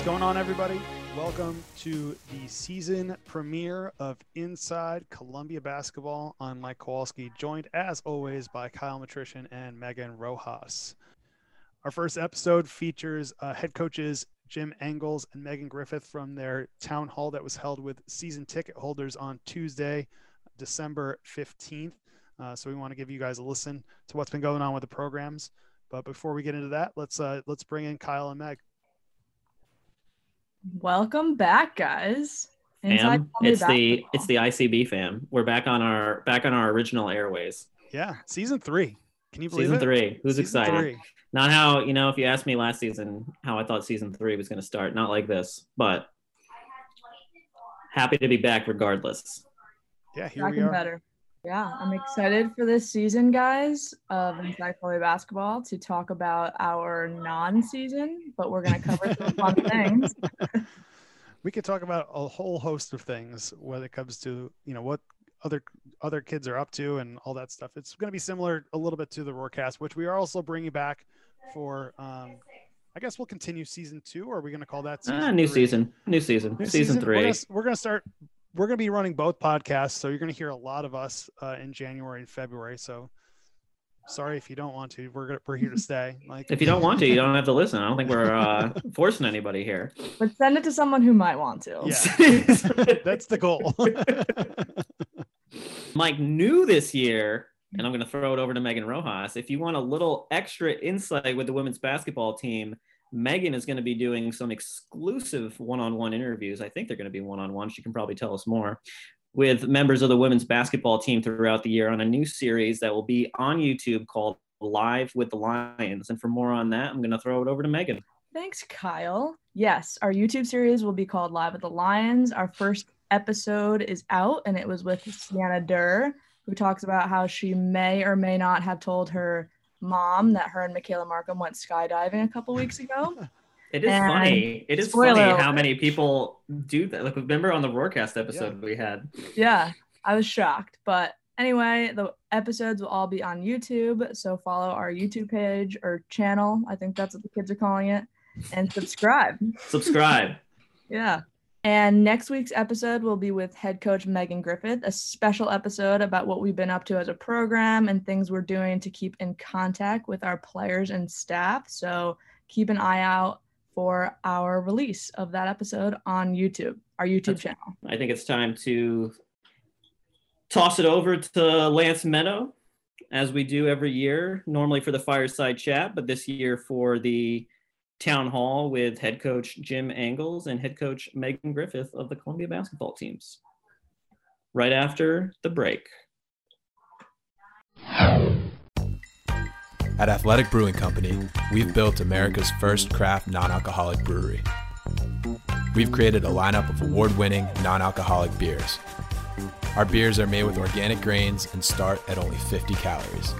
What's going on, everybody? Welcome to the season premiere of Inside Columbia Basketball. I'm Mike Kowalski, joined as always by Kyle Matrician and Megan Rojas. Our first episode features uh, head coaches Jim Engles and Megan Griffith from their town hall that was held with season ticket holders on Tuesday, December 15th. Uh, so we want to give you guys a listen to what's been going on with the programs. But before we get into that, let's uh, let's bring in Kyle and Meg. Welcome back, guys. Fam, it's the it's the ICB fam. We're back on our back on our original airways. Yeah, season three. Can you believe season it? three? Who's Season excited? three. Not how you know. If you asked me last season how I thought season three was going to start, not like this, but happy to be back regardless. Yeah, here Back we are. better. Yeah, I'm excited for this season, guys, of Inside Columbia Basketball to talk about our non-season, but we're gonna cover some fun things. we could talk about a whole host of things when it comes to you know what other other kids are up to and all that stuff. It's going to be similar a little bit to the Roarcast, which we are also bringing back for. Um, I guess we'll continue season two, or are we going to call that season Ah, new three? season, new season, New season, We're three. we're gonna start. We're gonna be running both podcasts, so you're gonna hear a lot of us uh, in January and February. So, sorry if you don't want to. We're gonna, we're here to stay. Like If you don't want to, you don't have to listen. I don't think we're uh, forcing anybody here. But send it to someone who might want to. Yeah. that's the goal. Mike new this year, and I'm going to throw it over to Megan Rojas. If you want a little extra insight with the women's basketball team, Megan is going to be doing some exclusive one-on-one interviews. I think they're going to be one-on-one. She can probably tell us more with members of the women's basketball team throughout the year on a new series that will be on YouTube called Live with the Lions. And for more on that, I'm going to throw it over to Megan. Thanks, Kyle. Yes, our YouTube series will be called Live with the Lions. Our first episode is out, and it was with Sienna Durr, who talks about how she may or may not have told her mom that her and Michaela Markham went skydiving a couple weeks ago. It is And funny. It is funny alert. how many people do that. Like remember on the Roarcast episode we had. yeah, I was shocked. But anyway, the episodes will all be on YouTube. So follow our YouTube page or channel. I think that's what the kids are calling it. And subscribe. Subscribe. Yeah. And next week's episode will be with head coach Megan Griffith, a special episode about what we've been up to as a program and things we're doing to keep in contact with our players and staff. So keep an eye out for our release of that episode on YouTube, our YouTube That's- channel. I think it's time to toss it over to Lance Medow, as we do every year, normally for the fireside chat, but this year for the town hall with head coach Jim Engles and head coach Megan Griffith of the Columbia basketball teams. Right after the break. At Athletic Brewing Company, we've built America's first craft non alcoholic brewery. We've created a lineup of award winning non alcoholic beers. Our beers are made with organic grains and start at only 50 calories.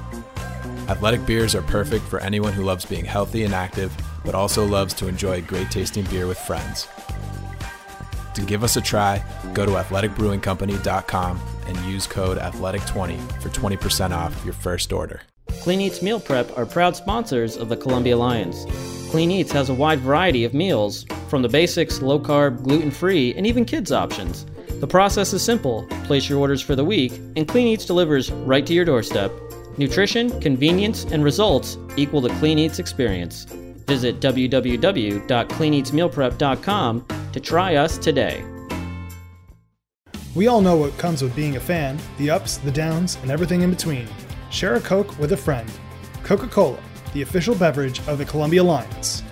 Athletic beers are perfect for anyone who loves being healthy and active, but also loves to enjoy great tasting beer with friends. To give us a try, go to athleticbrewingcompany.com and use code ATHLETIC20 for 20% off your first order. Clean Eats Meal Prep are proud sponsors of the Columbia Lions. Clean Eats has a wide variety of meals, from the basics, low carb, gluten free, and even kids options. The process is simple place your orders for the week, and Clean Eats delivers right to your doorstep. Nutrition, convenience, and results equal the Clean Eats experience. Visit www.cleaneatsmealprep.com to try us today. We all know what comes with being a fan the ups, the downs, and everything in between. Share a Coke with a friend. Coca Cola, the official beverage of the Columbia Lions.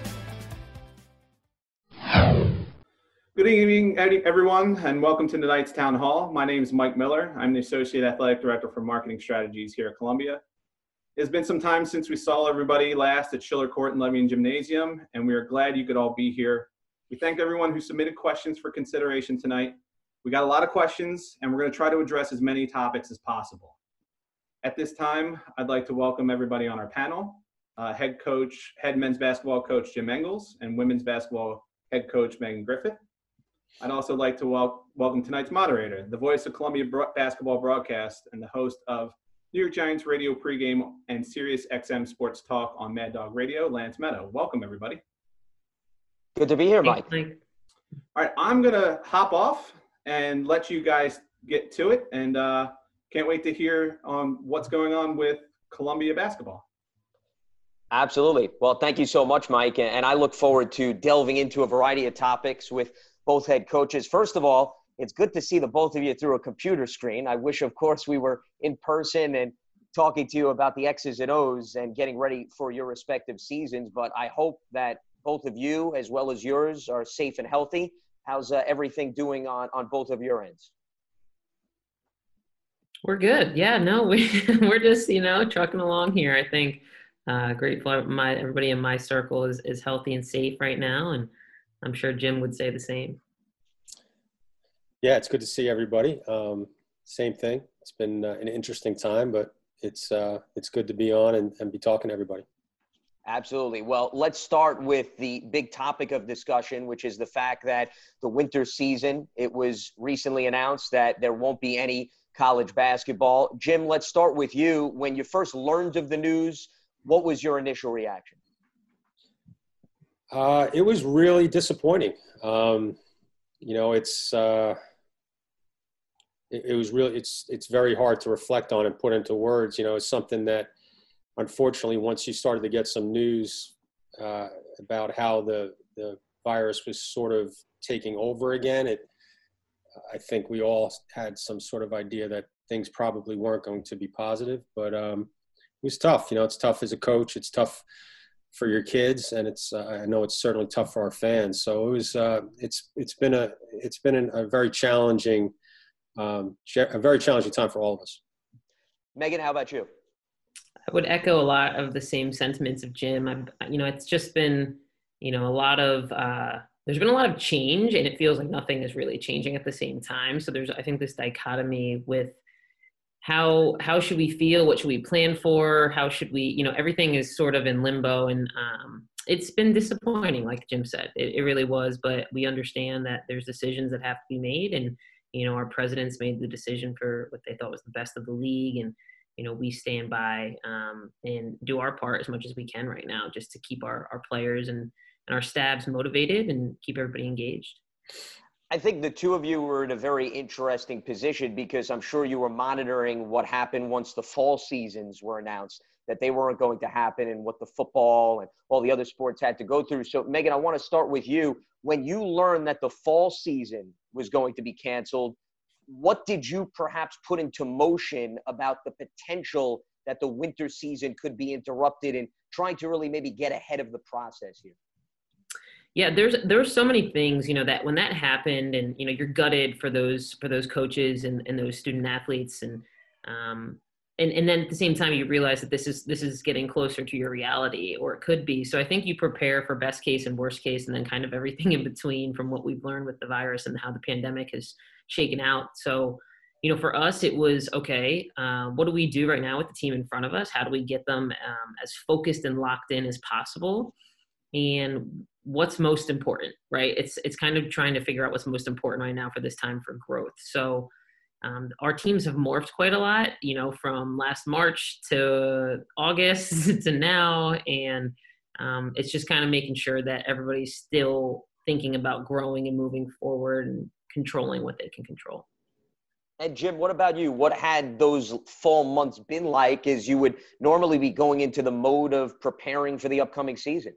Good evening, everyone, and welcome to tonight's town hall. My name is Mike Miller. I'm the Associate Athletic Director for Marketing Strategies here at Columbia. It's been some time since we saw everybody last at Schiller Court and Levien Gymnasium, and we are glad you could all be here. We thank everyone who submitted questions for consideration tonight. We got a lot of questions, and we're going to try to address as many topics as possible. At this time, I'd like to welcome everybody on our panel. Uh, head coach, head men's basketball coach Jim Engles, and women's basketball head coach Megan Griffith. I'd also like to wel- welcome tonight's moderator, the voice of Columbia bro- basketball broadcast and the host of New York Giants radio pregame and Sirius XM Sports Talk on Mad Dog Radio, Lance Medow. Welcome, everybody. Good to be here, Mike. Mike. All right, I'm gonna hop off and let you guys get to it, and uh, can't wait to hear on what's going on with Columbia basketball. Absolutely. Well, thank you so much, Mike, and I look forward to delving into a variety of topics with both head coaches. First of all, it's good to see the both of you through a computer screen. I wish, of course, we were in person and talking to you about the X's and O's and getting ready for your respective seasons. But I hope that both of you, as well as yours, are safe and healthy. How's uh, everything doing on, on both of your ends? We're good. Yeah, no, we we're just you know trucking along here. I think uh, grateful my everybody in my circle is is healthy and safe right now, and I'm sure Jim would say the same. Yeah, it's good to see everybody. Um, same thing. It's been uh, an interesting time, but it's uh, it's good to be on and, and be talking to everybody. Absolutely. Well, let's start with the big topic of discussion, which is the fact that the winter season, it was recently announced that there won't be any college basketball. Jim, let's start with you. When you first learned of the news, what was your initial reaction? Uh, it was really disappointing. Um, you know, it's uh, it, it, was really it's it's very hard to reflect on and put into words. You know, it's something that unfortunately, once you started to get some news uh, about how the the virus was sort of taking over again, it I think we all had some sort of idea that things probably weren't going to be positive, but um, it was tough. You know, it's tough as a coach. It's tough for your kids, and it's uh, I know it's certainly tough for our fans. So it was uh, it's it's been a it's been an, a very challenging um, a very challenging time for all of us. Megan, how about you? I would echo a lot of the same sentiments of Jim. I'm, you know, it's just been you know a lot of uh, there's been a lot of change, and it feels like nothing is really changing at the same time. So there's I think this dichotomy with how how should we feel? What should we plan for? How should we you know everything is sort of in limbo and um, it's been disappointing like jim said. It, it really was but we understand that there's decisions that have to be made and you know our presidents made the decision for what they thought was the best of the league and you know we stand by um, and do our part as much as we can right now just to keep our, our players and, and our staffs motivated and keep everybody engaged I think the two of you were in a very interesting position because I'm sure you were monitoring what happened once the fall seasons were announced that they weren't going to happen and what the football and all the other sports had to go through. So, Megan, I want to start with you. When you learned that the fall season was going to be canceled, what did you perhaps put into motion about the potential that the winter season could be interrupted and trying to really maybe get ahead of the process here? Yeah there's there's so many things you know that when that happened and you know you're gutted for those for those coaches and, and those student athletes and um and, and then at the same time you realize that this is this is getting closer to your reality or it could be. So i think you prepare for best case and worst case and then kind of everything in between from what we've learned with the virus and how the pandemic has shaken out. So you know for us it was okay uh, what do we do right now with the team in front of us? How do we get them um, as focused and locked in as possible? And what's most important right it's it's kind of trying to figure out what's most important right now for this time for growth so um, our teams have morphed quite a lot you know from last march to august to now and um, it's just kind of making sure that everybody's still thinking about growing and moving forward and controlling what they can control and Jim, what about you? What had those fall months been like as you would normally be going into the mode of preparing for the upcoming season?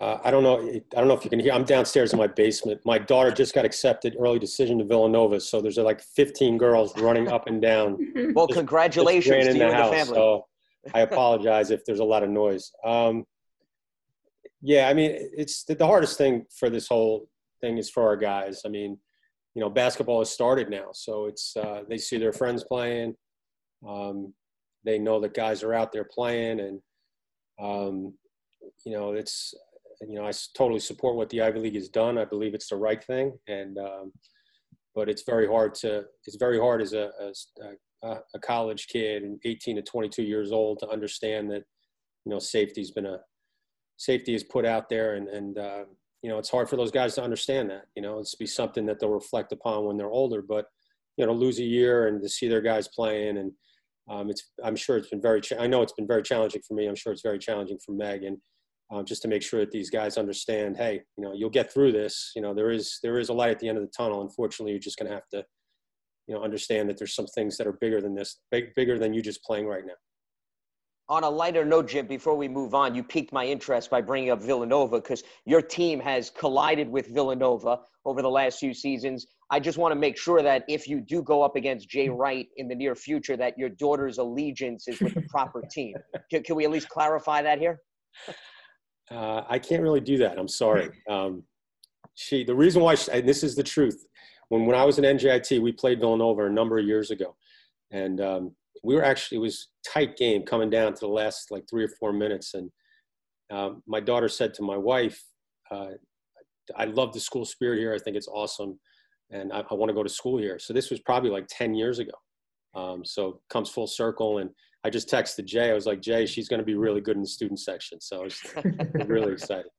Uh, I don't know. I don't know if you can hear. I'm downstairs in my basement. My daughter just got accepted early decision to Villanova, so there's like 15 girls running up and down. well, just, congratulations just to you and house, the family. So I apologize if there's a lot of noise. Um, yeah, I mean, it's the hardest thing for this whole thing is for our guys. I mean, you know, basketball has started now, so it's uh, they see their friends playing. Um, they know that guys are out there playing, and um, you know, it's you know, I totally support what the Ivy League has done. I believe it's the right thing, and um, but it's very hard to it's very hard as a, a, a college kid and 18 to 22 years old to understand that you know safety's been a safety is put out there, and and uh, you know it's hard for those guys to understand that. You know, it's be something that they'll reflect upon when they're older, but you know, lose a year and to see their guys playing and um, it's I'm sure it's been very. I know it's been very challenging for me. I'm sure it's very challenging for Meg. And um, just to make sure that these guys understand, hey, you know, you'll get through this. You know, there is there is a light at the end of the tunnel. Unfortunately, you're just going to have to, you know, understand that there's some things that are bigger than this, big, bigger than you just playing right now. On a lighter note, Jim, before we move on, you piqued my interest by bringing up Villanova because your team has collided with Villanova over the last few seasons. I just want to make sure that if you do go up against Jay Wright in the near future, that your daughter's allegiance is with the proper team. Can, can we at least clarify that here? Uh, I can't really do that. I'm sorry. Um, she, the reason why, she, and this is the truth. When when I was in NJIT, we played Villanova a number of years ago, and um, we were actually it was tight game coming down to the last like three or four minutes, and um, my daughter said to my wife, uh, "I love the school spirit here. I think it's awesome, and I, I want to go to school here." So this was probably like ten years ago. Um, so comes full circle, and I just texted Jay. I was like, Jay, she's going to be really good in the student section. So I was really excited.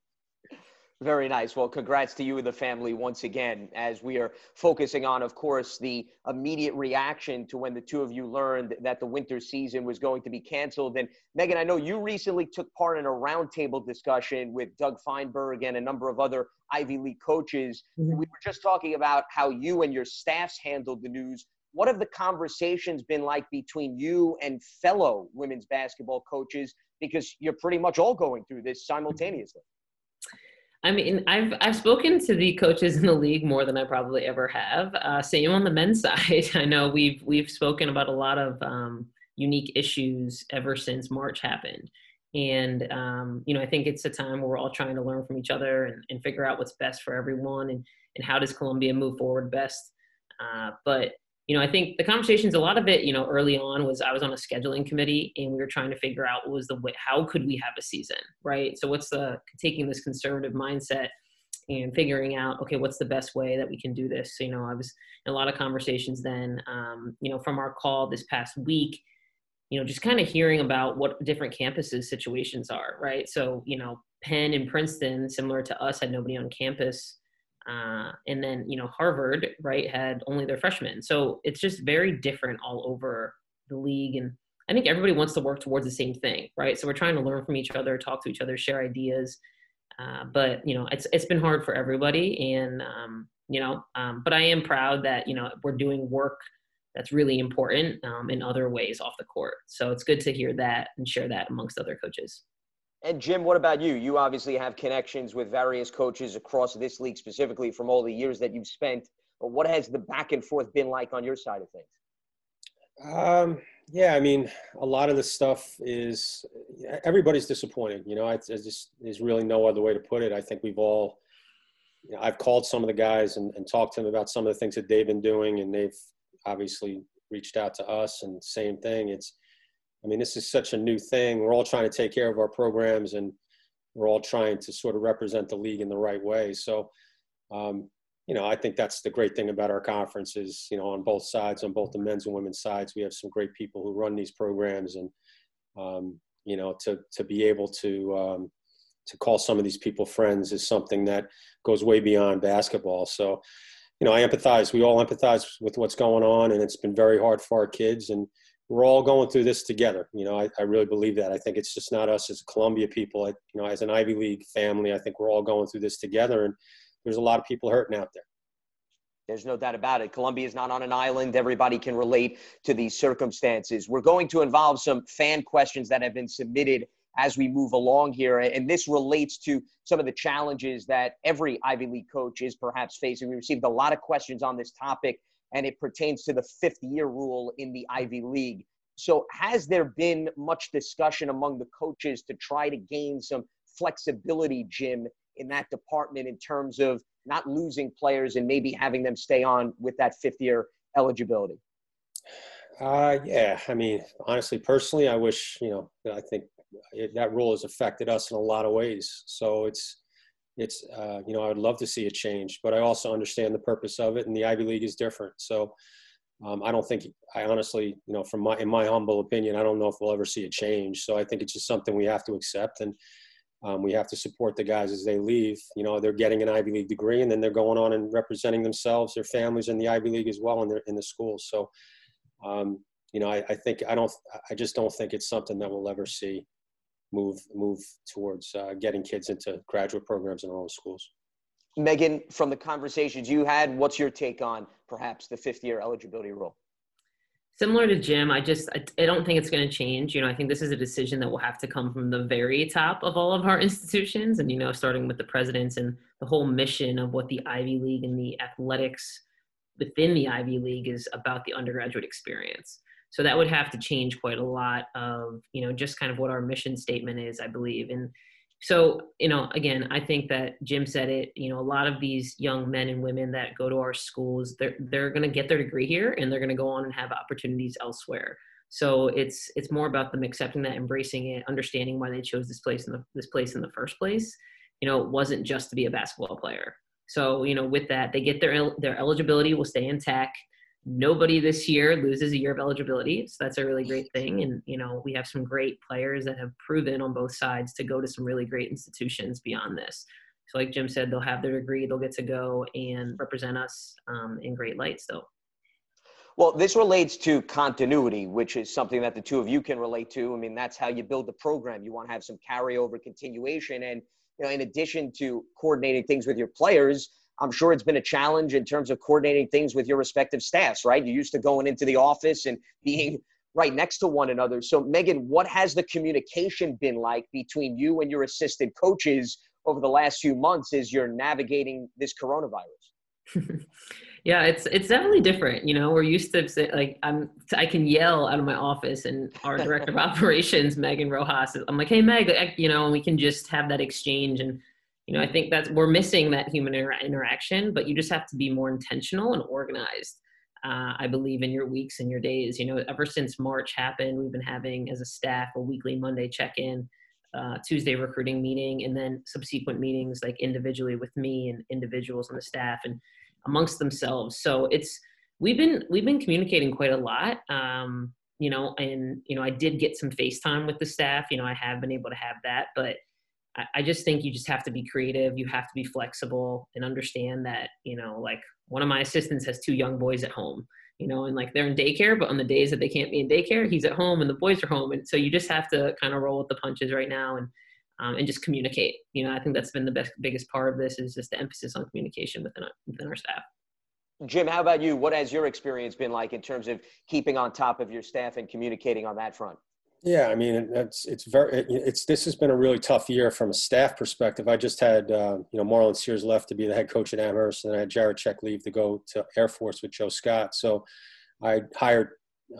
Very nice. Well, congrats to you and the family once again, as we are focusing on, of course, the immediate reaction to when the two of you learned that the winter season was going to be canceled. And Megan, I know you recently took part in a roundtable discussion with Doug Feinberg and a number of other Ivy League coaches. Mm-hmm. We were just talking about how you and your staffs handled the news. What have the conversations been like between you and fellow women's basketball coaches? Because you're pretty much all going through this simultaneously. I mean, I've I've spoken to the coaches in the league more than I probably ever have. Uh, same on the men's side. I know we've we've spoken about a lot of um, unique issues ever since March happened, and um, you know I think it's a time where we're all trying to learn from each other and, and figure out what's best for everyone and and how does Columbia move forward best. Uh, but you know, I think the conversations, a lot of it, you know, early on was I was on a scheduling committee and we were trying to figure out what was the way, how could we have a season, right? So what's the taking this conservative mindset and figuring out, okay, what's the best way that we can do this? So, you know, I was in a lot of conversations then, um, you know, from our call this past week, you know, just kind of hearing about what different campuses situations are, right? So, you know, Penn and Princeton, similar to us, had nobody on campus uh, and then, you know, Harvard, right, had only their freshmen. So it's just very different all over the league. And I think everybody wants to work towards the same thing, right? So we're trying to learn from each other, talk to each other, share ideas. Uh, but you know, it's it's been hard for everybody, and um, you know, um, but I am proud that you know we're doing work that's really important um, in other ways off the court. So it's good to hear that and share that amongst other coaches. And Jim, what about you? You obviously have connections with various coaches across this league, specifically from all the years that you've spent. But what has the back and forth been like on your side of things? Um, yeah, I mean, a lot of the stuff is everybody's disappointed. You know, I, I just there's really no other way to put it. I think we've all, you know, I've called some of the guys and, and talked to them about some of the things that they've been doing, and they've obviously reached out to us. And same thing, it's I mean, this is such a new thing. We're all trying to take care of our programs and we're all trying to sort of represent the league in the right way. So, um, you know, I think that's the great thing about our conference is, you know, on both sides, on both the men's and women's sides, we have some great people who run these programs and, um, you know, to, to be able to, um, to call some of these people friends is something that goes way beyond basketball. So, you know, I empathize. We all empathize with what's going on, and it's been very hard for our kids. And we're all going through this together. You know, I, I really believe that. I think it's just not us as Columbia people. I, you know, as an Ivy League family, I think we're all going through this together, and there's a lot of people hurting out there. There's no doubt about it. Columbia is not on an island. Everybody can relate to these circumstances. We're going to involve some fan questions that have been submitted as we move along here. And this relates to some of the challenges that every Ivy League coach is perhaps facing. We received a lot of questions on this topic and it pertains to the fifth year rule in the Ivy League. So, has there been much discussion among the coaches to try to gain some flexibility, Jim, in that department in terms of not losing players and maybe having them stay on with that fifth year eligibility? Uh, yeah, I mean, honestly, personally, I wish, you know, I think that rule has affected us in a lot of ways. So it's, it's uh, you know I would love to see a change, but I also understand the purpose of it, and the Ivy League is different. So um, I don't think I honestly, you know, from my in my humble opinion, I don't know if we'll ever see a change. So I think it's just something we have to accept, and um, we have to support the guys as they leave. You know, they're getting an Ivy League degree, and then they're going on and representing themselves, their families in the Ivy League as well, in their in the schools. So. Um, you know, I, I think I don't. I just don't think it's something that we'll ever see move move towards uh, getting kids into graduate programs in our own schools. Megan, from the conversations you had, what's your take on perhaps the fifth year eligibility rule? Similar to Jim, I just I, I don't think it's going to change. You know, I think this is a decision that will have to come from the very top of all of our institutions, and you know, starting with the presidents and the whole mission of what the Ivy League and the athletics within the Ivy League is about the undergraduate experience. So that would have to change quite a lot of, you know, just kind of what our mission statement is, I believe. And so, you know, again, I think that Jim said it, you know, a lot of these young men and women that go to our schools, they're they're going to get their degree here and they're going to go on and have opportunities elsewhere. So it's it's more about them accepting that, embracing it, understanding why they chose this place in the this place in the first place. You know, it wasn't just to be a basketball player. So, you know, with that, they get their their eligibility will stay intact nobody this year loses a year of eligibility. So that's a really great thing. And you know we have some great players that have proven on both sides to go to some really great institutions beyond this. So like jim said they'll have their degree they'll get to go and represent us um, in great light still. Well this relates to continuity which is something that the two of you can relate to. I mean that's how you build the program. You want to have some carryover continuation. And you know in addition to coordinating things with your players I'm sure it's been a challenge in terms of coordinating things with your respective staffs, right? You're used to going into the office and being right next to one another. So, Megan, what has the communication been like between you and your assistant coaches over the last few months as you're navigating this coronavirus? yeah, it's it's definitely different. You know, we're used to say, like I'm I can yell out of my office, and our director of operations, Megan Rojas, I'm like, hey Meg, you know, and we can just have that exchange and you know i think that we're missing that human inter- interaction but you just have to be more intentional and organized uh, i believe in your weeks and your days. You know ever since march happened we've been having as a staff a weekly monday check-in uh, tuesday recruiting meeting and then subsequent meetings like individually with me and individuals on the staff and amongst themselves. So it's we've been we've been communicating quite a lot um, you know and you know i did get some facetime with the staff. You know i have been able to have that but I just think you just have to be creative. You have to be flexible and understand that, you know, like one of my assistants has two young boys at home, you know, and like they're in daycare, but on the days that they can't be in daycare, he's at home and the boys are home. And so you just have to kind of roll with the punches right now and, um, and just communicate. You know, I think that's been the best, biggest part of this is just the emphasis on communication within our, within our staff. Jim, how about you? What has your experience been like in terms of keeping on top of your staff and communicating on that front? Yeah, I mean, it's it's very it's this has been a really tough year from a staff perspective. I just had uh, you know Marlon Sears left to be the head coach at Amherst, and I had Jared Czech leave to go to Air Force with Joe Scott. So I hired.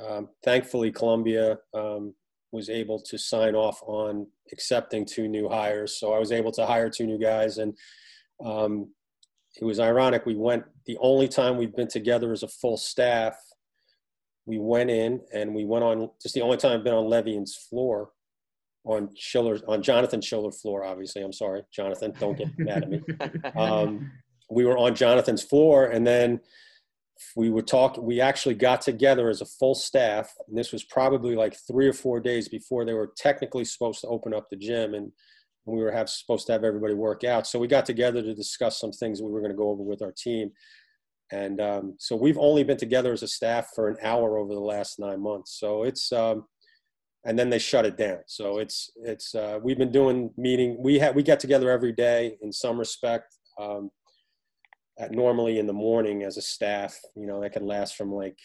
Um, thankfully, Columbia um, was able to sign off on accepting two new hires. So I was able to hire two new guys, and um, it was ironic. We went the only time we've been together as a full staff we went in and we went on just the only time I've been on Levien's floor on Schiller's on Jonathan Schiller's floor. Obviously, I'm sorry, Jonathan. Don't get mad at me. Um, we were on Jonathan's floor, and then we were talking. We actually got together as a full staff, and this was probably like three or four days before they were technically supposed to open up the gym, and we were have, supposed to have everybody work out. So we got together to discuss some things we were going to go over with our team. And um, so we've only been together as a staff for an hour over the last nine months. So it's, um, and then they shut it down. So it's, it's, uh, we've been doing meeting. We have, we get together every day in some respect. Um, at normally in the morning as a staff, you know, that could last from like,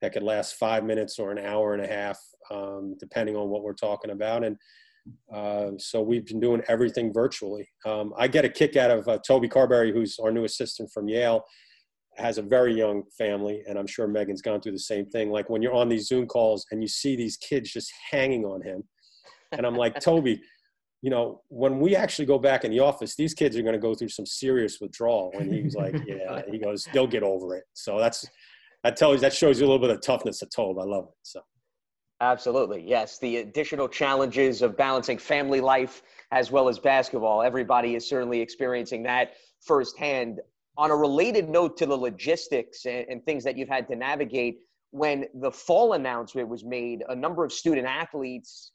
that could last five minutes or an hour and a half, um, depending on what we're talking about. And, uh, so we've been doing everything virtually. Um, I get a kick out of uh, Toby Carberry, who's our new assistant from Yale has a very young family, and I'm sure Megan's gone through the same thing. Like when you're on these Zoom calls and you see these kids just hanging on him, and I'm like, Toby, you know, when we actually go back in the office, these kids are going to go through some serious withdrawal. And he's like, Yeah, he goes, they'll get over it. So that's that tells you that shows you a little bit of toughness of Toby. I love it. So. Absolutely. Yes. The additional challenges of balancing family life as well as basketball. Everybody is certainly experiencing that firsthand on a related note to the logistics and, and, things that you've had to navigate, when the fall announcement was made, a number of student athletes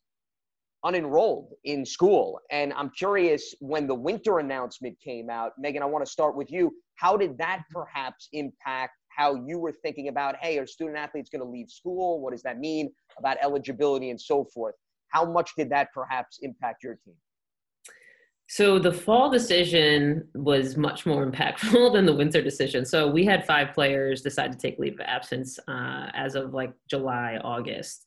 unenrolled in school. And I'm curious when the winter announcement came out, Megan, I want to start with you. How did that mm-hmm. perhaps impact how you were thinking about, hey, are student athletes going to leave school? What does that mean about eligibility and so forth? How much did that perhaps impact your team? So the fall decision was much more impactful than the winter decision. So we had five players decide to take leave of absence uh, as of like July, August,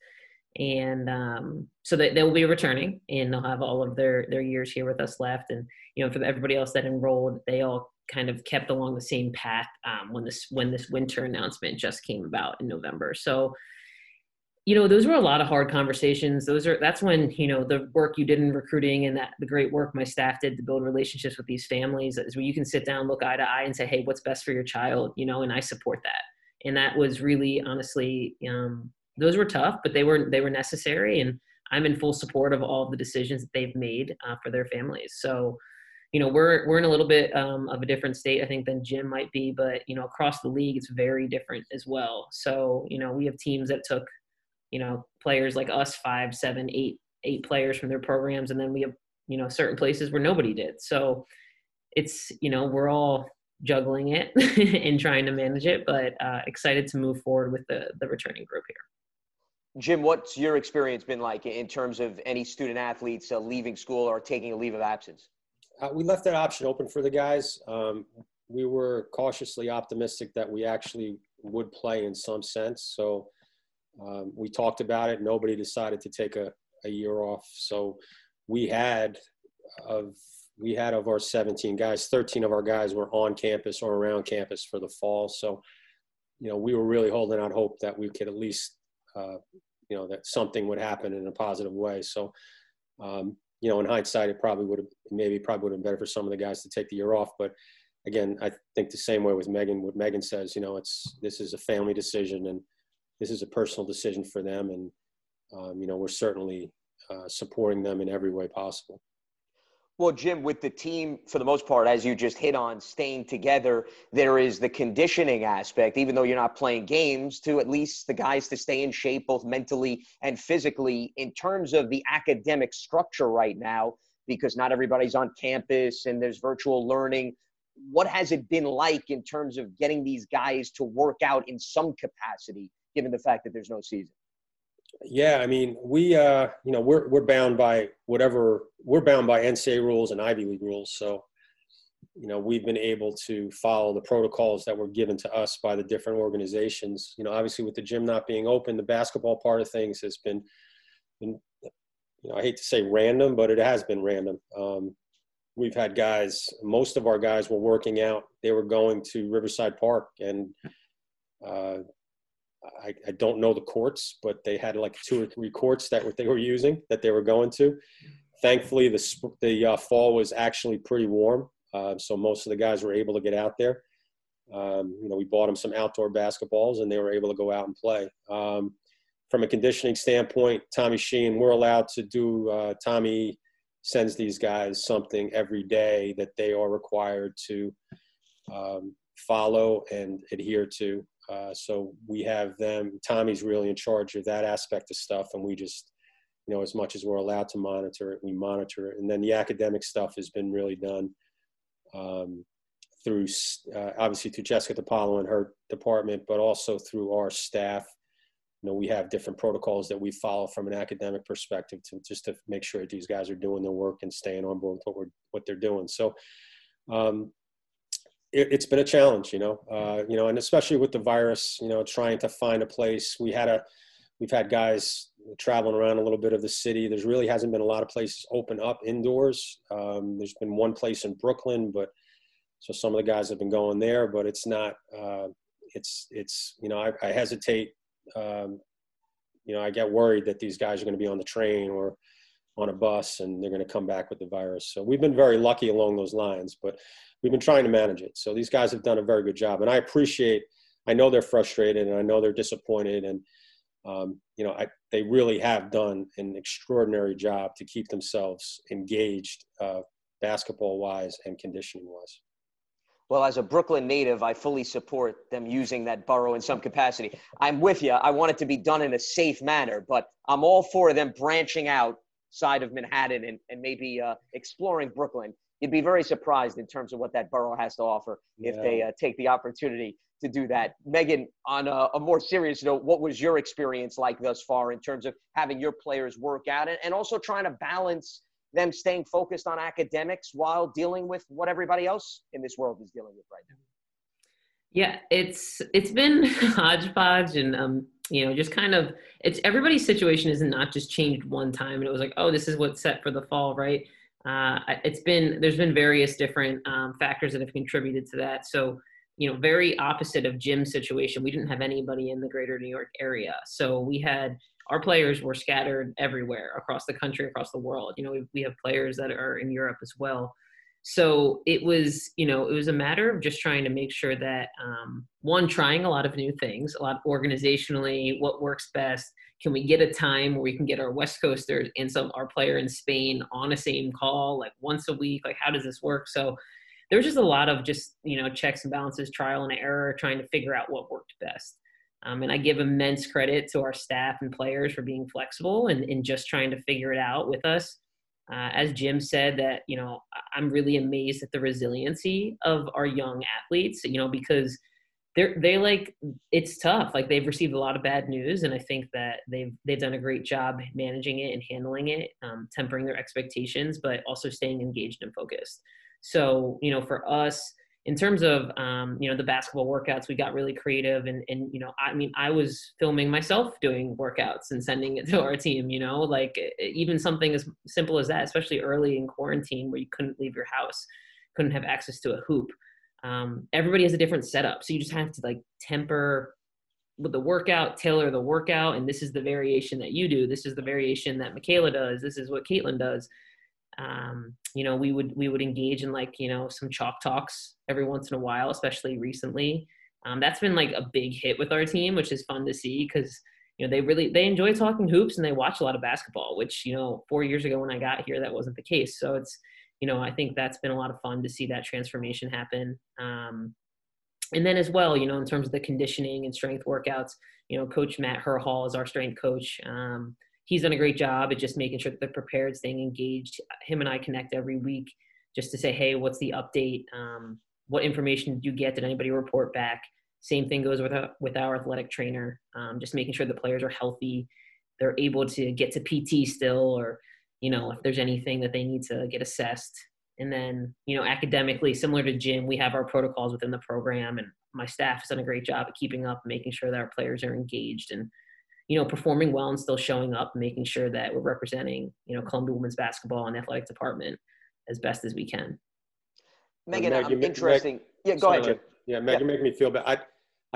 and um, so they, they will be returning and they'll have all of their their years here with us left. And you know, for everybody else that enrolled, they all kind of kept along the same path um, when this when this winter announcement just came about in November. So you know those were a lot of hard conversations. Those are that's when you know the work you did in recruiting and that the great work my staff did to build relationships with these families is where you can sit down look eye to eye and say hey what's best for your child? You know and i support that. And that was really honestly um, those were tough but they were they were necessary. And i'm in full support of all the decisions that they've made uh, for their families. So you know we're we're in a little bit um, of a different state i think than jim might be but you know across the league it's very different as well. So you know we have teams that took you know players like us five seven eight eight players from their programs and then we have you know certain places where nobody did. So it's you know we're all juggling it and trying to manage it but uh, excited to move forward with the the returning group here. Jim what's your experience been like in terms of any student athletes uh, leaving school or taking a leave of absence? Uh, we left that option open for the guys. Um, we were cautiously optimistic that we actually would play in some sense. So um, we talked about it. Nobody decided to take a, a year off. So we had of we had of our 17 guys, 13 of our guys were on campus or around campus for the fall. So, you know, we were really holding out hope that we could at least, uh, you know, that something would happen in a positive way. So, um, you know, in hindsight, it probably would have maybe probably would have been better for some of the guys to take the year off. But again, I think the same way with Megan. What Megan says, you know, it's this is a family decision, and this is a personal decision for them, and um, you know we're certainly uh, supporting them in every way possible. Well, Jim, with the team, for the most part, as you just hit on, staying together, there is the conditioning aspect, even though you're not playing games, to at least the guys to stay in shape, both mentally and physically. In terms of the academic structure right now, because not everybody's on campus and there's virtual learning, what has it been like in terms of getting these guys to work out in some capacity given the fact that there's no season? Yeah, I mean, we, uh, you know, we're we're bound by whatever we're bound by NCAA rules and Ivy League rules. So, you know, we've been able to follow the protocols that were given to us by the different organizations. You know, obviously with the gym not being open, the basketball part of things has been, been you know, I hate to say random, but it has been random. Um, we've had guys, most of our guys were working out. They were going to Riverside Park and uh, I, I, don't know the courts, but they had like two or three courts that they were using that they were going to. Thankfully, the the uh, fall was actually pretty warm, uh, so most of the guys were able to get out there. Um, you know, we bought them some outdoor basketballs, and they were able to go out and play. Um, from a conditioning standpoint, Tommy Sheehan, we're allowed to do. Uh, Tommy sends these guys something every day that they are required to um, follow and adhere to. Uh, so we have them. Tommy's really in charge of that aspect of stuff, and we just, you know, as much as we're allowed to monitor it, we monitor it. And then the academic stuff has been really done um, through, uh, obviously, through Jessica DePaulo and her department, but also through our staff. You know, we have different protocols that we follow from an academic perspective to just to make sure that these guys are doing their work and staying on board with what we're what they're doing. So, um, it, has been a challenge, you know, uh, you know, and especially with the virus, you know, trying to find a place. We had a, we've had guys traveling around a little bit of the city. There's really hasn't been a lot of places open up indoors. Um, there's been one place in Brooklyn, but so some of the guys have been going there, but it's not. Uh, it's it's you know I, I hesitate. Um, you know I get worried that these guys are going to be on the train or on a bus and they're going to come back with the virus. So we've been very lucky along those lines, but we've been trying to manage it. So these guys have done a very good job, and I appreciate. I know they're frustrated, and I know they're disappointed, and um, you know I, they really have done an extraordinary job to keep themselves engaged, uh, basketball wise and conditioning wise. Well, as a Brooklyn native, I fully support them using that borough in some capacity. I'm with you. I want it to be done in a safe manner, but I'm all for them branching out side of Manhattan and, and maybe uh, exploring Brooklyn you'd be very surprised in terms of what that borough has to offer if they uh, take the opportunity to do that. Megan, on a, a, more serious note, what was your experience like thus far in terms of having your players work out and, and also trying to balance them staying focused on academics while dealing with what everybody else in this world is dealing with right now? Yeah, it's it's been hodgepodge and um, you know, just kind of it's everybody's situation is not just changed one time and it was like, oh, this is what's set for the fall, right? Uh, it's been there's been various different um, factors that have contributed to that. So you know, very opposite of Jim's situation. We didn't have anybody in the greater New York area. So we had our players were scattered everywhere across the country, across the world. You know, we, we have players that are in Europe as well. So it was, you know, it was a matter of just trying to make sure that um, one, trying a lot of new things, a lot organizationally, what works best. Can we get a time where we can get our West Coasters and some our player in Spain on a same call, like once a week? Like, how does this work? So there was just a lot of just you know checks and balances, trial and error, trying to figure out what worked best. Um, and I give immense credit to our staff and players for being flexible and, and just trying to figure it out with us. Uh, as Jim said, that you know I'm really amazed at the resiliency of our young athletes. You know because they're they like it's tough. Like they've received a lot of bad news, and I think that they've they've done a great job managing it and handling it, um, tempering their expectations, but also staying engaged and focused. So, you know, for us, in terms of um, you know the basketball workouts, we got really creative, and and you know, I mean, I was filming myself doing workouts and sending it to our team. You know, like even something as simple as that, especially early in quarantine where you couldn't leave your house, couldn't have access to a hoop. Um, everybody has a different setup, so you just have to like temper with the workout, tailor the workout, and this is the variation that you do. This is the variation that Michaela does. This is what Caitlin does um, you know we would we would engage in like you know some chalk talks every once in a while especially recently. Um, that's been like a big hit with our team which is fun to see because you know they really they enjoy talking hoops and they watch a lot of basketball which you know four years ago when i got here that wasn't the case. So it's you know i think that's been a lot of fun to see that transformation happen. Um, and then as well you know in terms of the conditioning and strength workouts you know coach matt herhall is our strength coach. Um, he's done a great job at just making sure that they're prepared, staying engaged. Him and I connect every week just to say, hey, what's the update? Um, what information did you get? Did anybody report back? Same thing goes with our, with our athletic trainer, um, just making sure the players are healthy, they're able to get to PT still, or you know if there's anything that they need to get assessed. And then you know academically, similar to Jim, we have our protocols within the program, and my staff has done a great job at keeping up, making sure that our players are engaged and you know, performing well and still showing up, making sure that we're representing, you know, Columbia women's basketball and athletic department as best as we can. Megan, Meg, I'm interesting. Meg, yeah, go ahead, Jim. Yeah, Meg, yeah. you make me feel bad. I,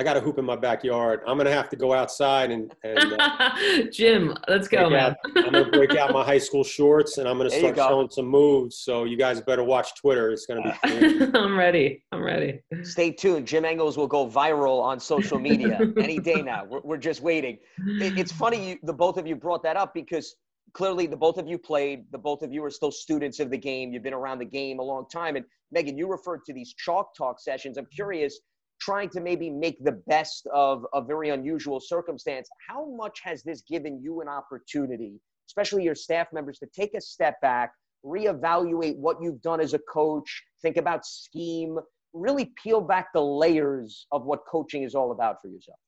I got a hoop in my backyard. I'm gonna have to go outside and, and uh, Jim, let's go, man. Out, I'm gonna break out my high school shorts and I'm gonna start showing some moves. So you guys better watch Twitter. It's gonna be. Fun. I'm ready. I'm ready. Stay tuned. Jim Engles will go viral on social media any day now. We're, we're just waiting. It, it's funny you, the both of you brought that up because clearly the both of you played. The both of you are still students of the game. You've been around the game a long time. And Megan, you referred to these chalk talk sessions. I'm curious trying to maybe make the best of a very unusual circumstance. How much has this given you an opportunity, especially your staff members, to take a step back, reevaluate what you've done as a coach, think about scheme, really peel back the layers of what coaching is all about for yourself?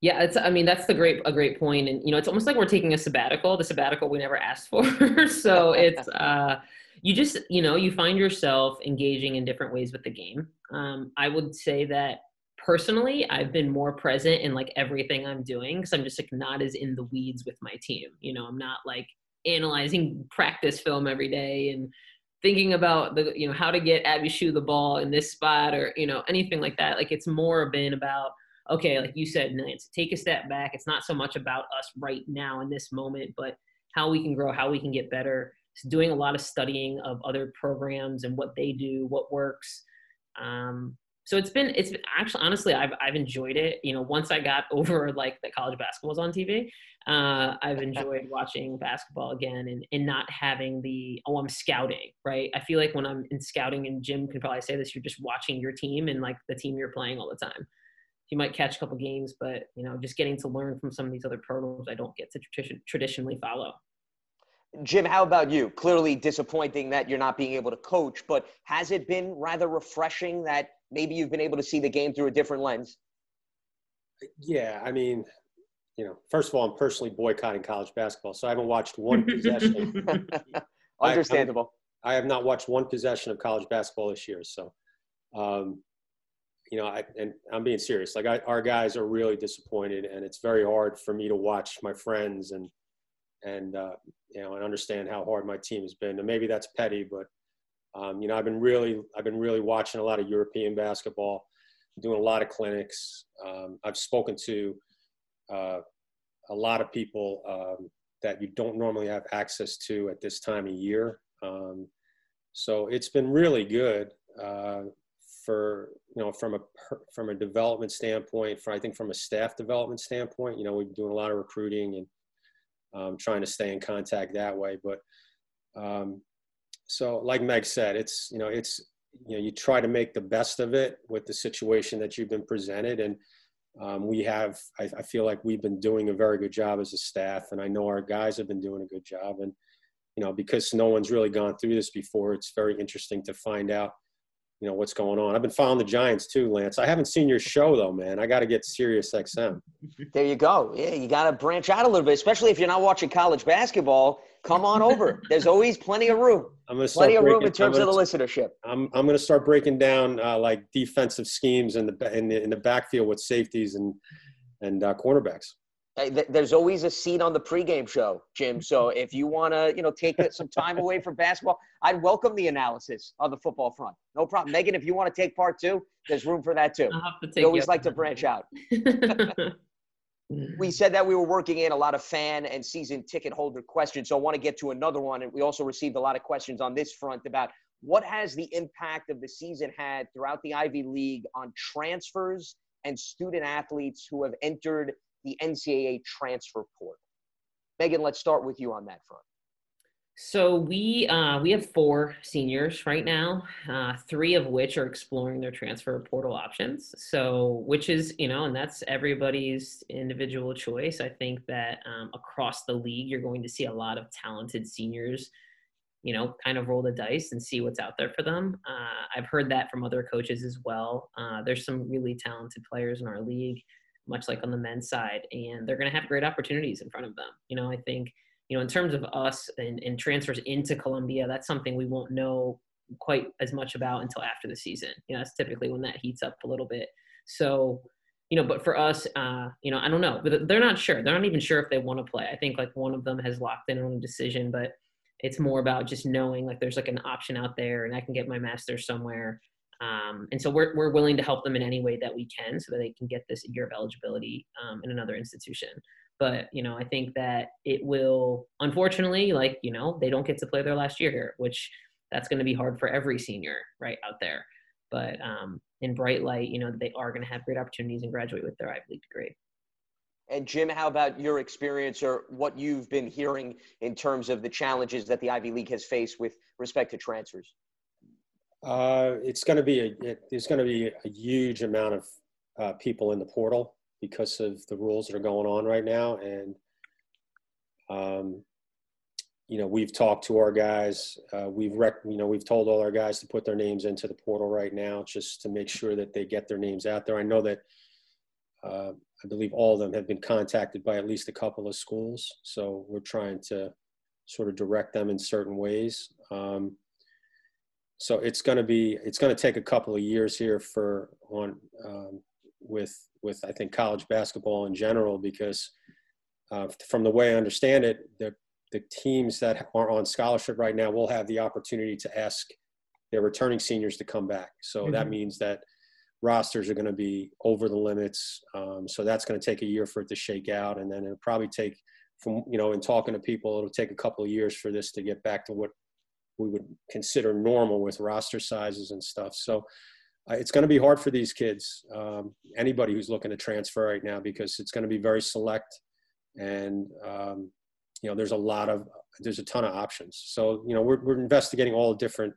Yeah, it's. I mean, that's the great a great point, and you know, it's almost like we're taking a sabbatical. The sabbatical we never asked for. so it's. uh you just you know you find yourself engaging in different ways with the game. Um, i would say that personally i've been more present in like everything i'm doing because i'm just like not as in the weeds with my team. You know i'm not like analyzing practice film every day and thinking about the you know how to get Abbey Hsu the ball in this spot or you know anything like that. Like it's more been about okay like you said Nance, take a step back. It's not so much about us right now in this moment but how we can grow how we can get better doing a lot of studying of other programs and what they do, what works. Um, so it's been it's been actually honestly I've I've enjoyed it. You know, once I got over like that college basketball was on TV, uh, I've enjoyed watching basketball again and and not having the oh I'm scouting right. I feel like when I'm in scouting and Jim can probably say this, you're just watching your team and like the team you're playing all the time. You might catch a couple games, but you know, just getting to learn from some of these other programs I don't get to tradition, traditionally follow. Jim, how about you? Clearly disappointing that you're not being able to coach, but has it been rather refreshing that maybe you've been able to see the game through a different lens. Yeah, I mean, you know, first of all, I'm personally boycotting college basketball, so I haven't watched one possession. Understandable. I, I, have not watched one possession of college basketball this year. So, um, you know, I, and I'm being serious. Like, I, our guys are really disappointed, and it's very hard for me to watch my friends and and uh, you know and understand how hard my team has been. And maybe that's petty, but um, you know, I've been really I've been really watching a lot of European basketball, doing a lot of clinics. Um, I've spoken to uh, a lot of people um, that you don't normally have access to at this time of year. Um, so it's been really good uh, for you know from a from a development standpoint. For I think from a staff development standpoint, you know, we've been doing a lot of recruiting and um, trying to stay in contact that way. But um, so, like Meg said, it's you know it's you know you try to make the best of it with the situation that you've been presented, and um, we have I, I, feel like we've been doing a very good job as a staff, and I know our guys have been doing a good job, and you know because no one's really gone through this before, it's very interesting to find out you know what's going on. I've been following the Giants too, Lance. I haven't seen your show though, man. I got to get Sirius XM. There you go. Yeah, you got to branch out a little bit, especially if you're not watching college basketball. Come on over. There's always plenty of room. I'm gonna plenty of room in terms of the listenership. I'm I'm going to start breaking down uh, like defensive schemes in the in the in the backfield with safeties and and uh, cornerbacks there's always a seat on the pregame show, Jim. So if you want to, you know, take some time away from basketball, I'd welcome the analysis on the football front. No problem, Megan. If you want to take part two, there's room for that too. We always like to branch out. we said that we were working in a lot of fan and season ticket holder questions. So I want to get to another one. And we also received a lot of questions on this front about what has the impact of the season had throughout the Ivy League on transfers and student athletes who have entered the NCAA transfer portal. Megan, let's start with you on that front. So we uh, we have four seniors right now, uh, three of which are exploring their transfer portal options. So which is you know, and that's everybody's individual choice. I think that um, across the league, you're going to see a lot of talented seniors, you know, kind of roll the dice and see what's out there for them. Uh, I've heard that from other coaches as well. Uh, there's some really talented players in our league much like on the men's side, and they're going to have great opportunities in front of them. You know, I think, you know, in terms of us and, and transfers into Columbia, that's something we won't know quite as much about until after the season. You know, that's typically when that heats up a little bit. So, you know, but for us, uh, you know, I don't know, but they're not sure. They're not even sure if they want to play. I think like one of them has locked in on a decision, but it's more about just knowing like there's like an option out there and I can get my master somewhere um, and so we're, we're willing to help them in any way that we can so that they can get this year of eligibility um, in another institution. But, you know, I think that it will, unfortunately, like, you know, they don't get to play their last year here, which that's going to be hard for every senior right out there. But um, in bright light, you know, they are going to have great opportunities and graduate with their Ivy League degree. And Jim, how about your experience or what you've been hearing in terms of the challenges that the Ivy League has faced with respect to transfers? Uh, it's going to be a it, there's going to be a huge amount of uh, people in the portal because of the rules that are going on right now, and um, you know we've talked to our guys. Uh, we've rec- you know we've told all our guys to put their names into the portal right now just to make sure that they get their names out there. I know that uh, I believe all of them have been contacted by at least a couple of schools, so we're trying to sort of direct them in certain ways. Um, so it's going to be it's going to take a couple of years here for on um, with with I think college basketball in general because uh, from the way I understand it, the the teams that are on scholarship right now will have the opportunity to ask their returning seniors to come back. So mm-hmm. that means that rosters are going to be over the limits. Um, so that's going to take a year for it to shake out, and then it'll probably take from you know in talking to people, it'll take a couple of years for this to get back to what we would consider normal with roster sizes and stuff. So uh, it's going to be hard for these kids, um, anybody who's looking to transfer right now, because it's going to be very select, and um, you know there's a lot of there's a ton of options. So you know we're we're investigating all different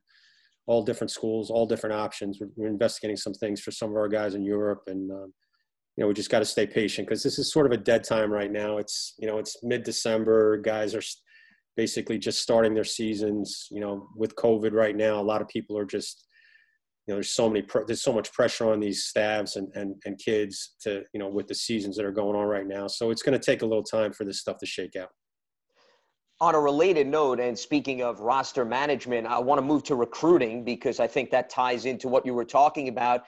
all different schools, all different options. We're, we're investigating some things for some of our guys in Europe, and um, you know we just got to stay patient because this is sort of a dead time right now. It's you know it's mid December, guys are basically just starting their seasons. You know, with COVID right now, a lot of people are just you know, there's so many, there's so much pressure on these staffs and, and, and kids to, you know, with the seasons that are going on right now. So it's going to take a little time for this stuff to shake out. On a related note, and speaking of roster management, I want to move to recruiting because I think that ties into what you were talking about.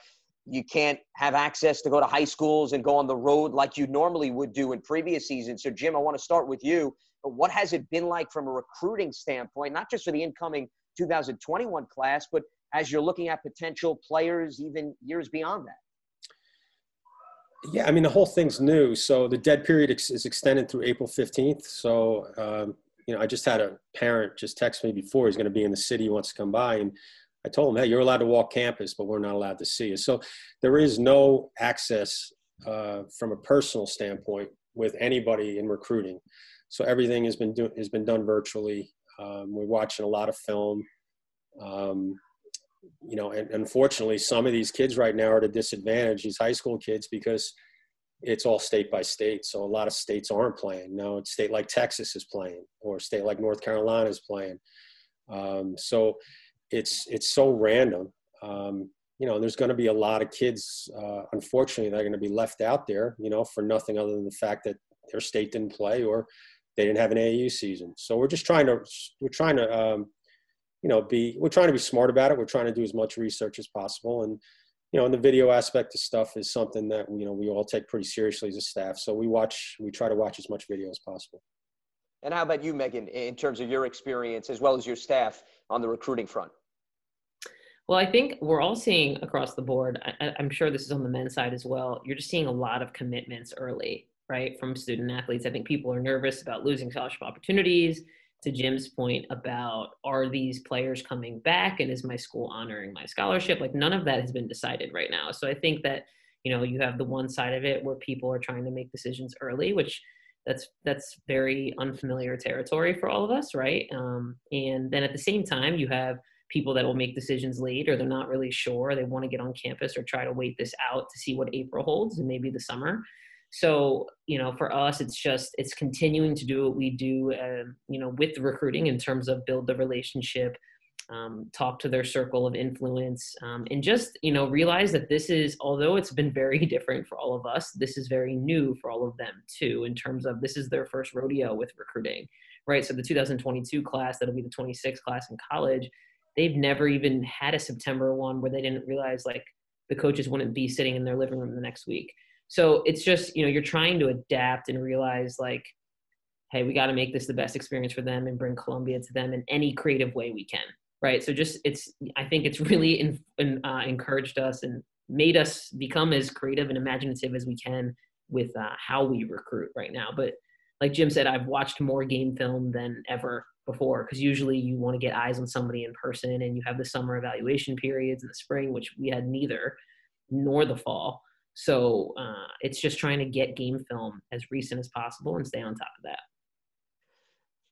You can't have access to go to high schools and go on the road like you normally would do in previous seasons. So, Jim, I want to start with you. What has it been like from a recruiting standpoint, not just for the incoming 2021 class, but as you're looking at potential players even years beyond that? Yeah, I mean, the whole thing's new. So the dead period is extended through April 15th. So, um, you know, I just had a parent just text me before he's going to be in the city, he wants to come by. And I told him, hey, you're allowed to walk campus, but we're not allowed to see you. So there is no access uh, from a personal standpoint with anybody in recruiting. So everything has been, do- has been done virtually. Um, we're watching a lot of film. Um, you know, and unfortunately, some of these kids right now are at a disadvantage, these high school kids, because it's all state by state. So a lot of states aren't playing. No, it's state like Texas is playing, or a state like North Carolina is playing. Um, so it's it's so random. Um, you know, there's going to be a lot of kids, uh, unfortunately, that are going to be left out there. You know, for nothing other than the fact that their state didn't play or they didn't have an AAU season. So we're just trying to we're trying to um, you know be we're trying to be smart about it we're trying to do as much research as possible and you know and the video aspect of stuff is something that you know we all take pretty seriously as a staff so we watch we try to watch as much video as possible and how about you megan in terms of your experience as well as your staff on the recruiting front well, I think we're all seeing across the board. I, am sure this is on the men's side as well. You're just seeing a lot of commitments early, right, from student athletes. I think people are nervous about losing scholarship opportunities to Jim's point about are these players coming back and is my school honoring my scholarship? Like none of that has been decided right now. So I think that, you know, you have the one side of it where people are trying to make decisions early, which that's that's very unfamiliar territory for all of us, right? Um, and then at the same time, you have people that will make decisions late or they're not really sure they want to get on campus or try to wait this out to see what April holds and maybe the summer so you know for us it's just it's continuing to do what we do uh, you know with recruiting in terms of build the relationship um, talk to their circle of influence um, and just you know realize that this is although it's been very different for all of us this is very new for all of them too in terms of this is their first rodeo with recruiting right? So the 2022 class that'll be the 26th class in college they've never even had a september one where they didn't realize like the coaches wouldn't be sitting in their living room the next week so it's just, you know, you're trying to adapt and realize like, hey, we got to make this the best experience for them and bring Columbia to them in any creative way we can. Right. So just, it's, I think it's really in, in, uh, encouraged us and made us become as creative and imaginative as we can with uh, how we recruit right now. But like Jim said, I've watched more game film than ever before because usually you want to get eyes on somebody in person and you have the summer evaluation periods in the spring, which we had neither, nor the fall. So uh, it's just trying to get game film as recent as possible and stay on top of that.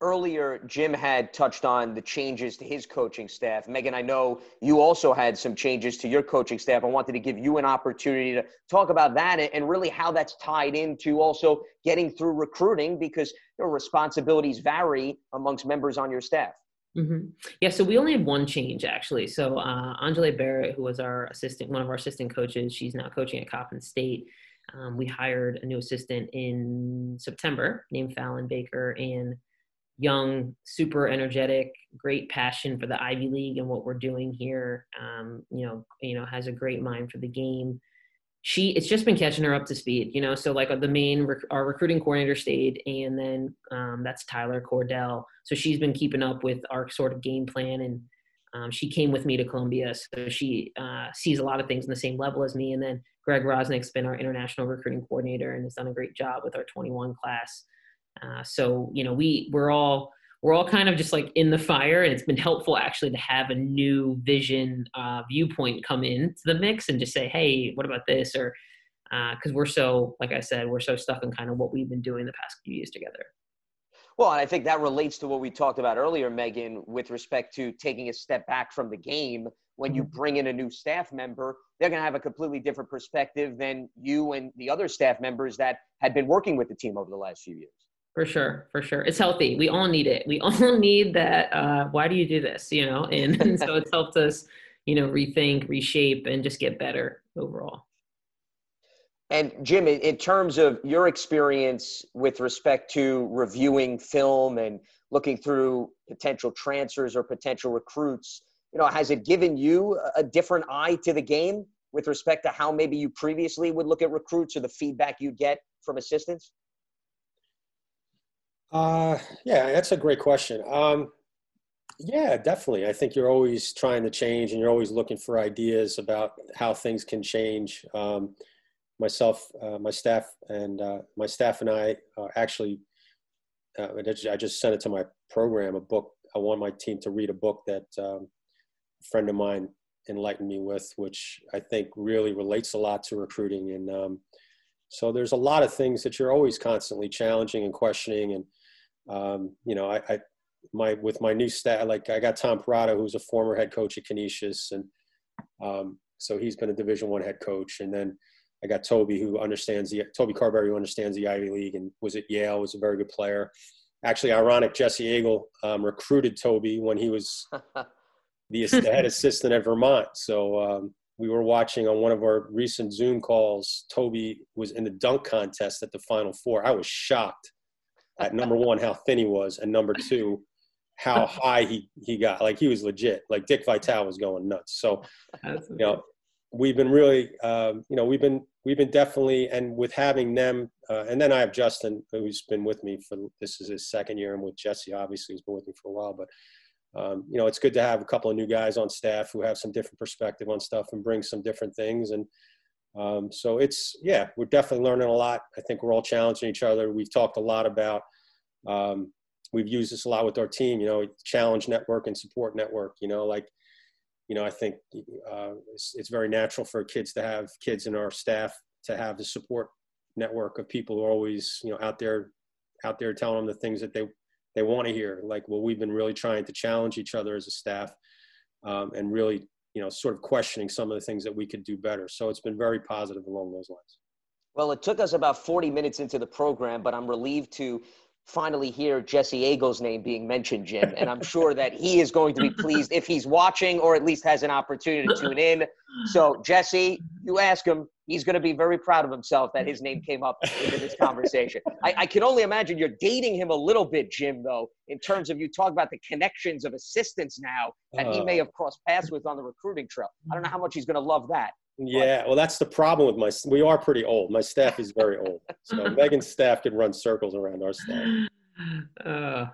Earlier, Jim had touched on the changes to his coaching staff. Megan, I know you also had some changes to your coaching staff. I wanted to give you an opportunity to talk about that and really how that's tied into also getting through recruiting because your responsibilities vary amongst members on your staff. Mm-hmm. Yeah, so we only had one change actually. So uh, Angela Barrett, who was our assistant, one of our assistant coaches, she's now coaching at Coppin State. Um, we hired a new assistant in September named Fallon Baker, and young, super energetic, great passion for the Ivy League and what we're doing here. Um, you know, you know, has a great mind for the game she it's just been catching her up to speed you know? So like the main our recruiting coordinator stayed and then um, that's tyler cordell. So she's been keeping up with our sort of game plan and um, she came with me to columbia so she uh, sees a lot of things in the same level as me. And then greg rosnick's been our international recruiting coordinator and has done a great job with our 21 class. Uh, so you know we we're all we're all kind of just like in the fire and it's been helpful actually to have a new vision uh, viewpoint come into the mix and just say hey what about this? or because uh, we're so like i said we're so stuck in kind of what we've been doing the past few years together. Well and i think that relates to what we talked about earlier megan with respect to taking a step back from the game. When you mm-hmm. bring in a new staff member they're going to have a completely different perspective than you and the other staff members that had been working with the team over the last few years for sure, for sure. It's healthy. We all need it. We all need that. Uh, why do you do this? You know, and, and so it's helped us you know, rethink, reshape, and just get better overall. And Jim, in terms of your experience with respect to reviewing film and looking through potential transfers or potential recruits, you know, has it given you a different eye to the game with respect to how maybe you previously would look at recruits or the feedback you get from assistants? Uh, yeah, that's a great question. Um, yeah, definitely. I think you're always trying to change and you're always looking for ideas about how things can change. Um, myself, uh, my staff, and uh, my staff and I actually, uh, I just sent it to my program, a book. I want my team to read a book that um, a friend of mine enlightened me with, which I think really relates a lot to recruiting. And um, so there's a lot of things that you're always constantly challenging and questioning. And, um, you know, I, I, my, with my new staff, like I got Tom Parrotta, who's a former head coach at Canisius. And um, so he's been a division one head coach. And then I got Toby, who understands the, Toby Carberry, who understands the Ivy League and was at Yale, was a very good player. Actually, ironic, Jesse Agel um, recruited Toby when he was the head assistant at Vermont. So um, we were watching on one of our recent Zoom calls. Toby was in the dunk contest at the Final Four. I was shocked at number one how thin he was, and number two how high he he got. Like he was legit. Like Dick Vitale was going nuts. So you know we've been really um, you know we've been we've been definitely and with having them uh, and then I have Justin who's been with me for this is his second year and with Jesse obviously he's been with me for a while but um, you know, it's good to have a couple of new guys on staff who have some different perspective on stuff and bring some different things. And um, so it's, yeah, we're definitely learning a lot. I think we're all challenging each other. We've talked a lot about, um, we've used this a lot with our team, you know, challenge network and support network, you know, like, you know, I think uh, it's, it's very natural for kids to have kids in our staff to have the support network of people who are always, you know, out there, out there telling them the things that they they want to hear. Like, well, we've been really trying to challenge each other as a staff um, and really, you know, sort of questioning some of the things that we could do better. So it's been very positive along those lines. Well, it took us about 40 minutes into the program, but I'm relieved to finally hear Jesse Agel's name being mentioned, Jim. And I'm sure that he is going to be pleased if he's watching or at least has an opportunity to tune in. So, Jesse, you ask him, he's going to be very proud of himself that his name came up in this conversation. I, I, can only imagine you're dating him a little bit, Jim, though, in terms of you talk about the connections of assistants now that he may uh. have crossed paths with on the recruiting trail. I don't know how much he's going to love that. Yeah, well, that's the problem with my. We are pretty old. My staff is very old, so Megan's staff can run circles around our staff. Uh,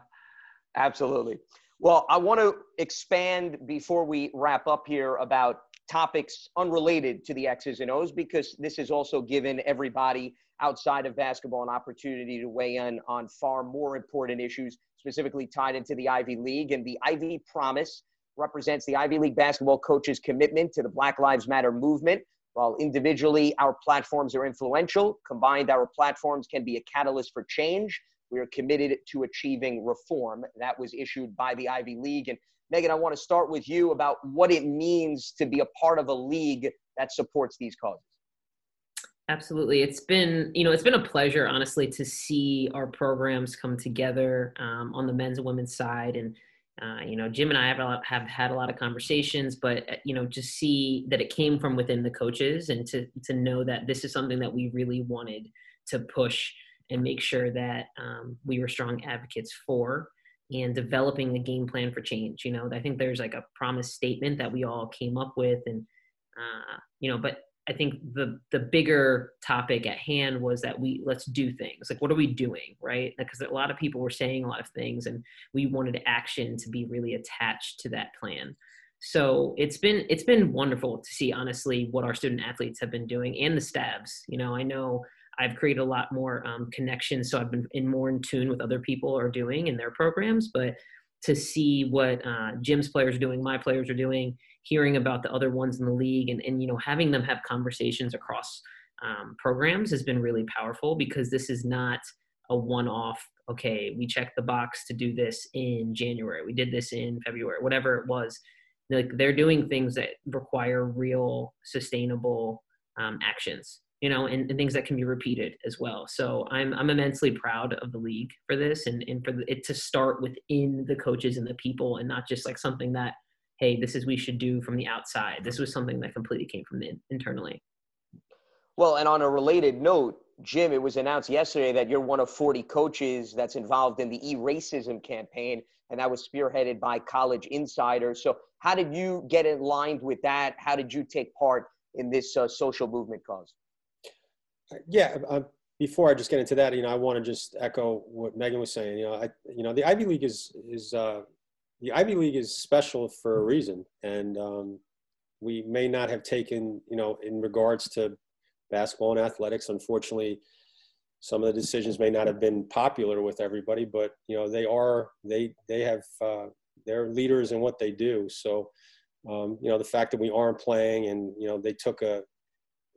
absolutely. Well, I want to expand before we wrap up here about topics unrelated to the X's and O's because this has also given everybody outside of basketball an opportunity to weigh in on far more important issues, specifically tied into the Ivy League and the Ivy Promise represents the Ivy League basketball coaches' commitment to the Black Lives Matter movement. While individually our platforms are influential, combined our platforms can be a catalyst for change. We are committed to achieving reform. That was issued by the Ivy League. And Megan, I want to start with you about what it means to be a part of a league that supports these causes. Absolutely. It's been, you know, it's been a pleasure, honestly, to see our programs come together um, on the men's and women's side. And uh, you know, Jim and I have, lot, have had a lot of conversations, but uh, you know, to see that it came from within the coaches, and to to know that this is something that we really wanted to push and make sure that um, we were strong advocates for, and developing a game plan for change. You know, I think there's like a promise statement that we all came up with, and uh, you know, but I think the the bigger topic at hand was that we let's do things. Like what are we doing, right? Because a lot of people were saying a lot of things and we wanted action to be really attached to that plan. So it's been it's been wonderful to see honestly what our student athletes have been doing and the stabs. You know, I know I've created a lot more um, connections, so I've been in more in tune with other people are doing in their programs. But to see what uh, Jim's players are doing, my players are doing, hearing about the other ones in the league and, and you know having them have conversations across um, programs has been really powerful because this is not a one-off okay we checked the box to do this in january we did this in february whatever it was like they're doing things that require real sustainable um, actions you know and, and, things that can be repeated as well so i'm i'm immensely proud of the league for this and and for it to start within the coaches and the people and not just like something that hey, this is we should do from the outside. This was something that completely came from the internally. Well, and on a related note, Jim, it was announced yesterday that you're one of 40 coaches that's involved in the e-racism campaign, and that was spearheaded by College Insider. So, how did you get aligned with that? How did you take part in this uh, social movement cause? Yeah, uh, before I just get into that, you know, I want to just echo what Megan was saying. You know, I, you know, the Ivy League is is uh, the Ivy League is special for a reason, and um, we may not have taken, you know, in regards to basketball and athletics. Unfortunately, some of the decisions may not have been popular with everybody, but you know, they are they they have uh, they're leaders in what they do. So, um, you know, the fact that we aren't playing, and you know, they took a,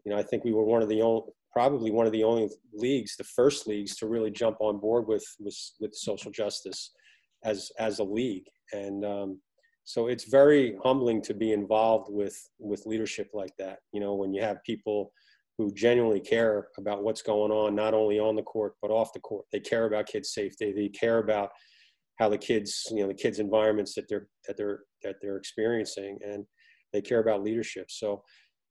you know, I think we were one of the only probably one of the only leagues, the first leagues, to really jump on board with with, with social justice as as a league, and um, so it's very humbling to be involved with with leadership like that. You know, when you have people who genuinely care about what's going on, not only on the court but off the court. They care about kids' safety. They care about how the kids, you know, the kids' environments that they're that they're that they're experiencing, and they care about leadership. So,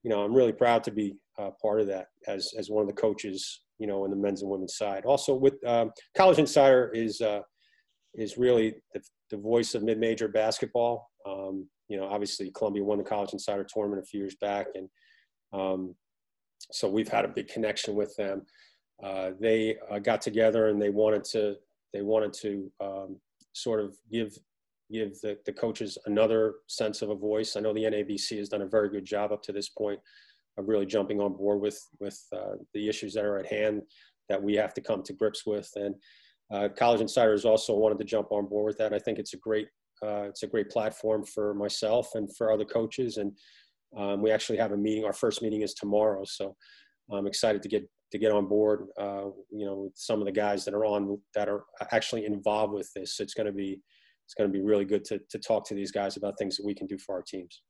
you know, I'm really proud to be uh, part of that as as one of the coaches, you know, in the men's and women's side. Also, with um, College Insider is uh, is really the, the voice of mid-major basketball. Um, you know, obviously Columbia won the College Insider tournament a few years back, and um, so we've had a big connection with them. Uh, they uh, got together and they wanted to they wanted to um, sort of give give the, the coaches another sense of a voice. I know the NABC has done a very good job up to this point of really jumping on board with with uh, the issues that are at hand that we have to come to grips with. And uh, College Insiders also wanted to jump on board with that. I think it's a great uh, it's a great platform for myself and for other coaches. And um, we actually have a meeting. Our first meeting is tomorrow, so I'm excited to get to get on board. Uh, you know, with some of the guys that are on that are actually involved with this. It's going to be it's going to be really good to to talk to these guys about things that we can do for our teams.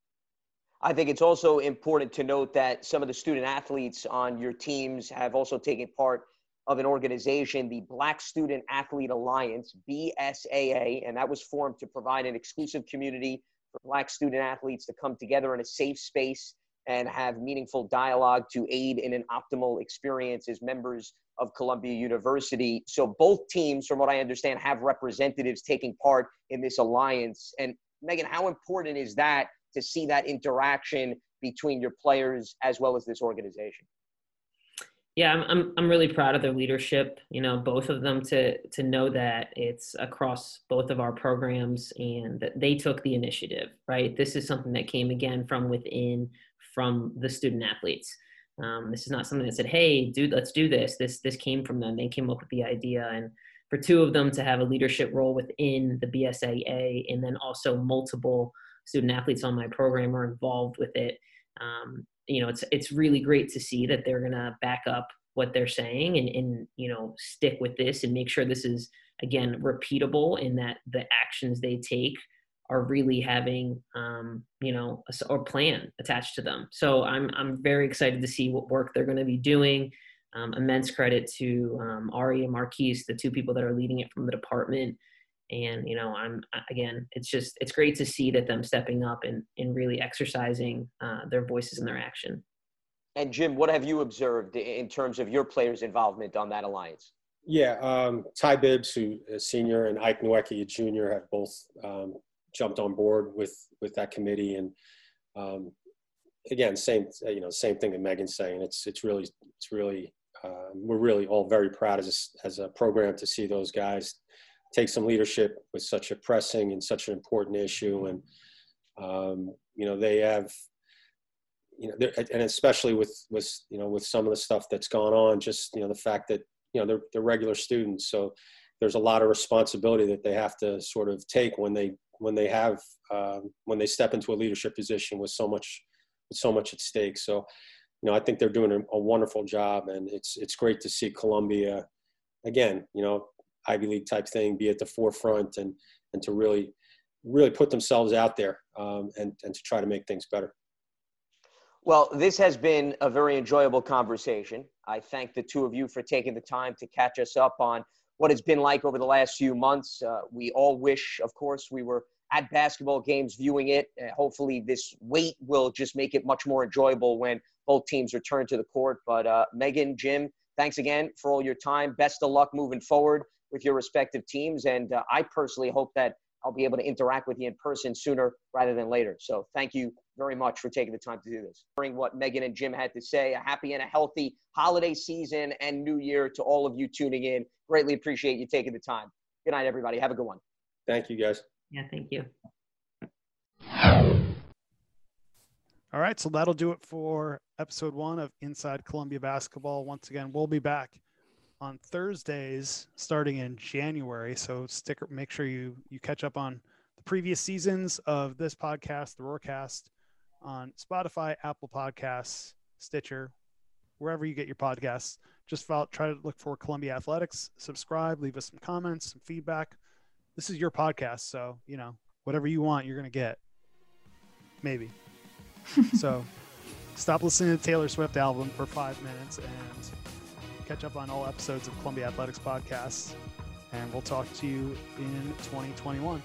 I think it's also important to note that some of the student athletes on your teams have also taken part of an organization, the Black Student Athlete Alliance, BSAA, and that was formed to provide an exclusive community for Black student athletes to come together in a safe space and have meaningful dialogue to aid in an optimal experience as members of Columbia University. So both teams, from what I understand, have representatives taking part in this alliance. And Megan, how important is that to see that interaction between your players as well as this organization? Yeah, I'm, I'm I'm really proud of their leadership. You know, both of them to to know that it's across both of our programs and that they took the initiative. Right, this is something that came again from within, from the student athletes. Um, this is not something that said, "Hey, dude, let's do this." This this came from them. They came up with the idea, and for two of them to have a leadership role within the BSAA, and then also multiple student athletes on my program are involved with it. Um, you know, it's it's really great to see that they're gonna back up what they're saying and, and you know stick with this and make sure this is again repeatable in that the actions they take are really having um, you know a, a, plan attached to them. So I'm I'm very excited to see what work they're going to be doing. Um, immense credit to um, Ari and Marquise, the two people that are leading it from the department and you know i'm again it's just it's great to see that them stepping up and and really exercising uh, their voices and their action. And jim what have you observed in terms of your players involvement on that alliance? Yeah um, ty bibbs who is senior and ike Nweke, a junior have both um, jumped on board with with that committee. And um, again same you know same thing that megan's saying. It's it's really it's really uh, we're really all very proud as a, as a program to see those guys take some leadership with such a pressing and such an important issue. And, um, you know, they have, you know, and especially with, with, you know, with some of the stuff that's gone on, just, you know, the fact that, you know, they're, they're regular students. So there's a lot of responsibility that they have to sort of take when they, when they have, um, when they step into a leadership position with so much, with so much at stake. So, you know, I think they're doing a, a wonderful job and it's, it's great to see Columbia, again, you know, Ivy League type thing, be at the forefront and and to really really put themselves out there um, and and to try to make things better. Well, this has been a very enjoyable conversation. I thank the two of you for taking the time to catch us up on what it's been like over the last few months. Uh, we all wish, of course, we were at basketball games viewing it. Uh, hopefully, this wait will just make it much more enjoyable when both teams return to the court. But uh, Megan, Jim, thanks again for all your time. Best of luck moving forward with your respective teams. And uh, I personally hope that I'll be able to interact with you in person sooner rather than later. So thank you very much for taking the time to do this. Hearing what Megan and Jim had to say, a happy and a healthy holiday season and new year to all of you tuning in. Greatly appreciate you taking the time. Good night, everybody. Have a good one. Thank you, guys. Yeah, thank you. All right, so that'll do it for episode one of Inside Columbia Basketball. Once again, we'll be back on Thursdays starting in January. So stick, make sure you you catch up on the previous seasons of this podcast, the Roarcast, on Spotify, Apple Podcasts, Stitcher, wherever you get your podcasts. Just follow, try to look for Columbia Athletics. Subscribe, leave us some comments, some feedback. This is your podcast, so you know whatever you want, you're gonna get. Maybe. so, stop listening to Taylor Swift album for five minutes and catch up on all episodes of Columbia Athletics podcasts. And we'll talk to you in 2021.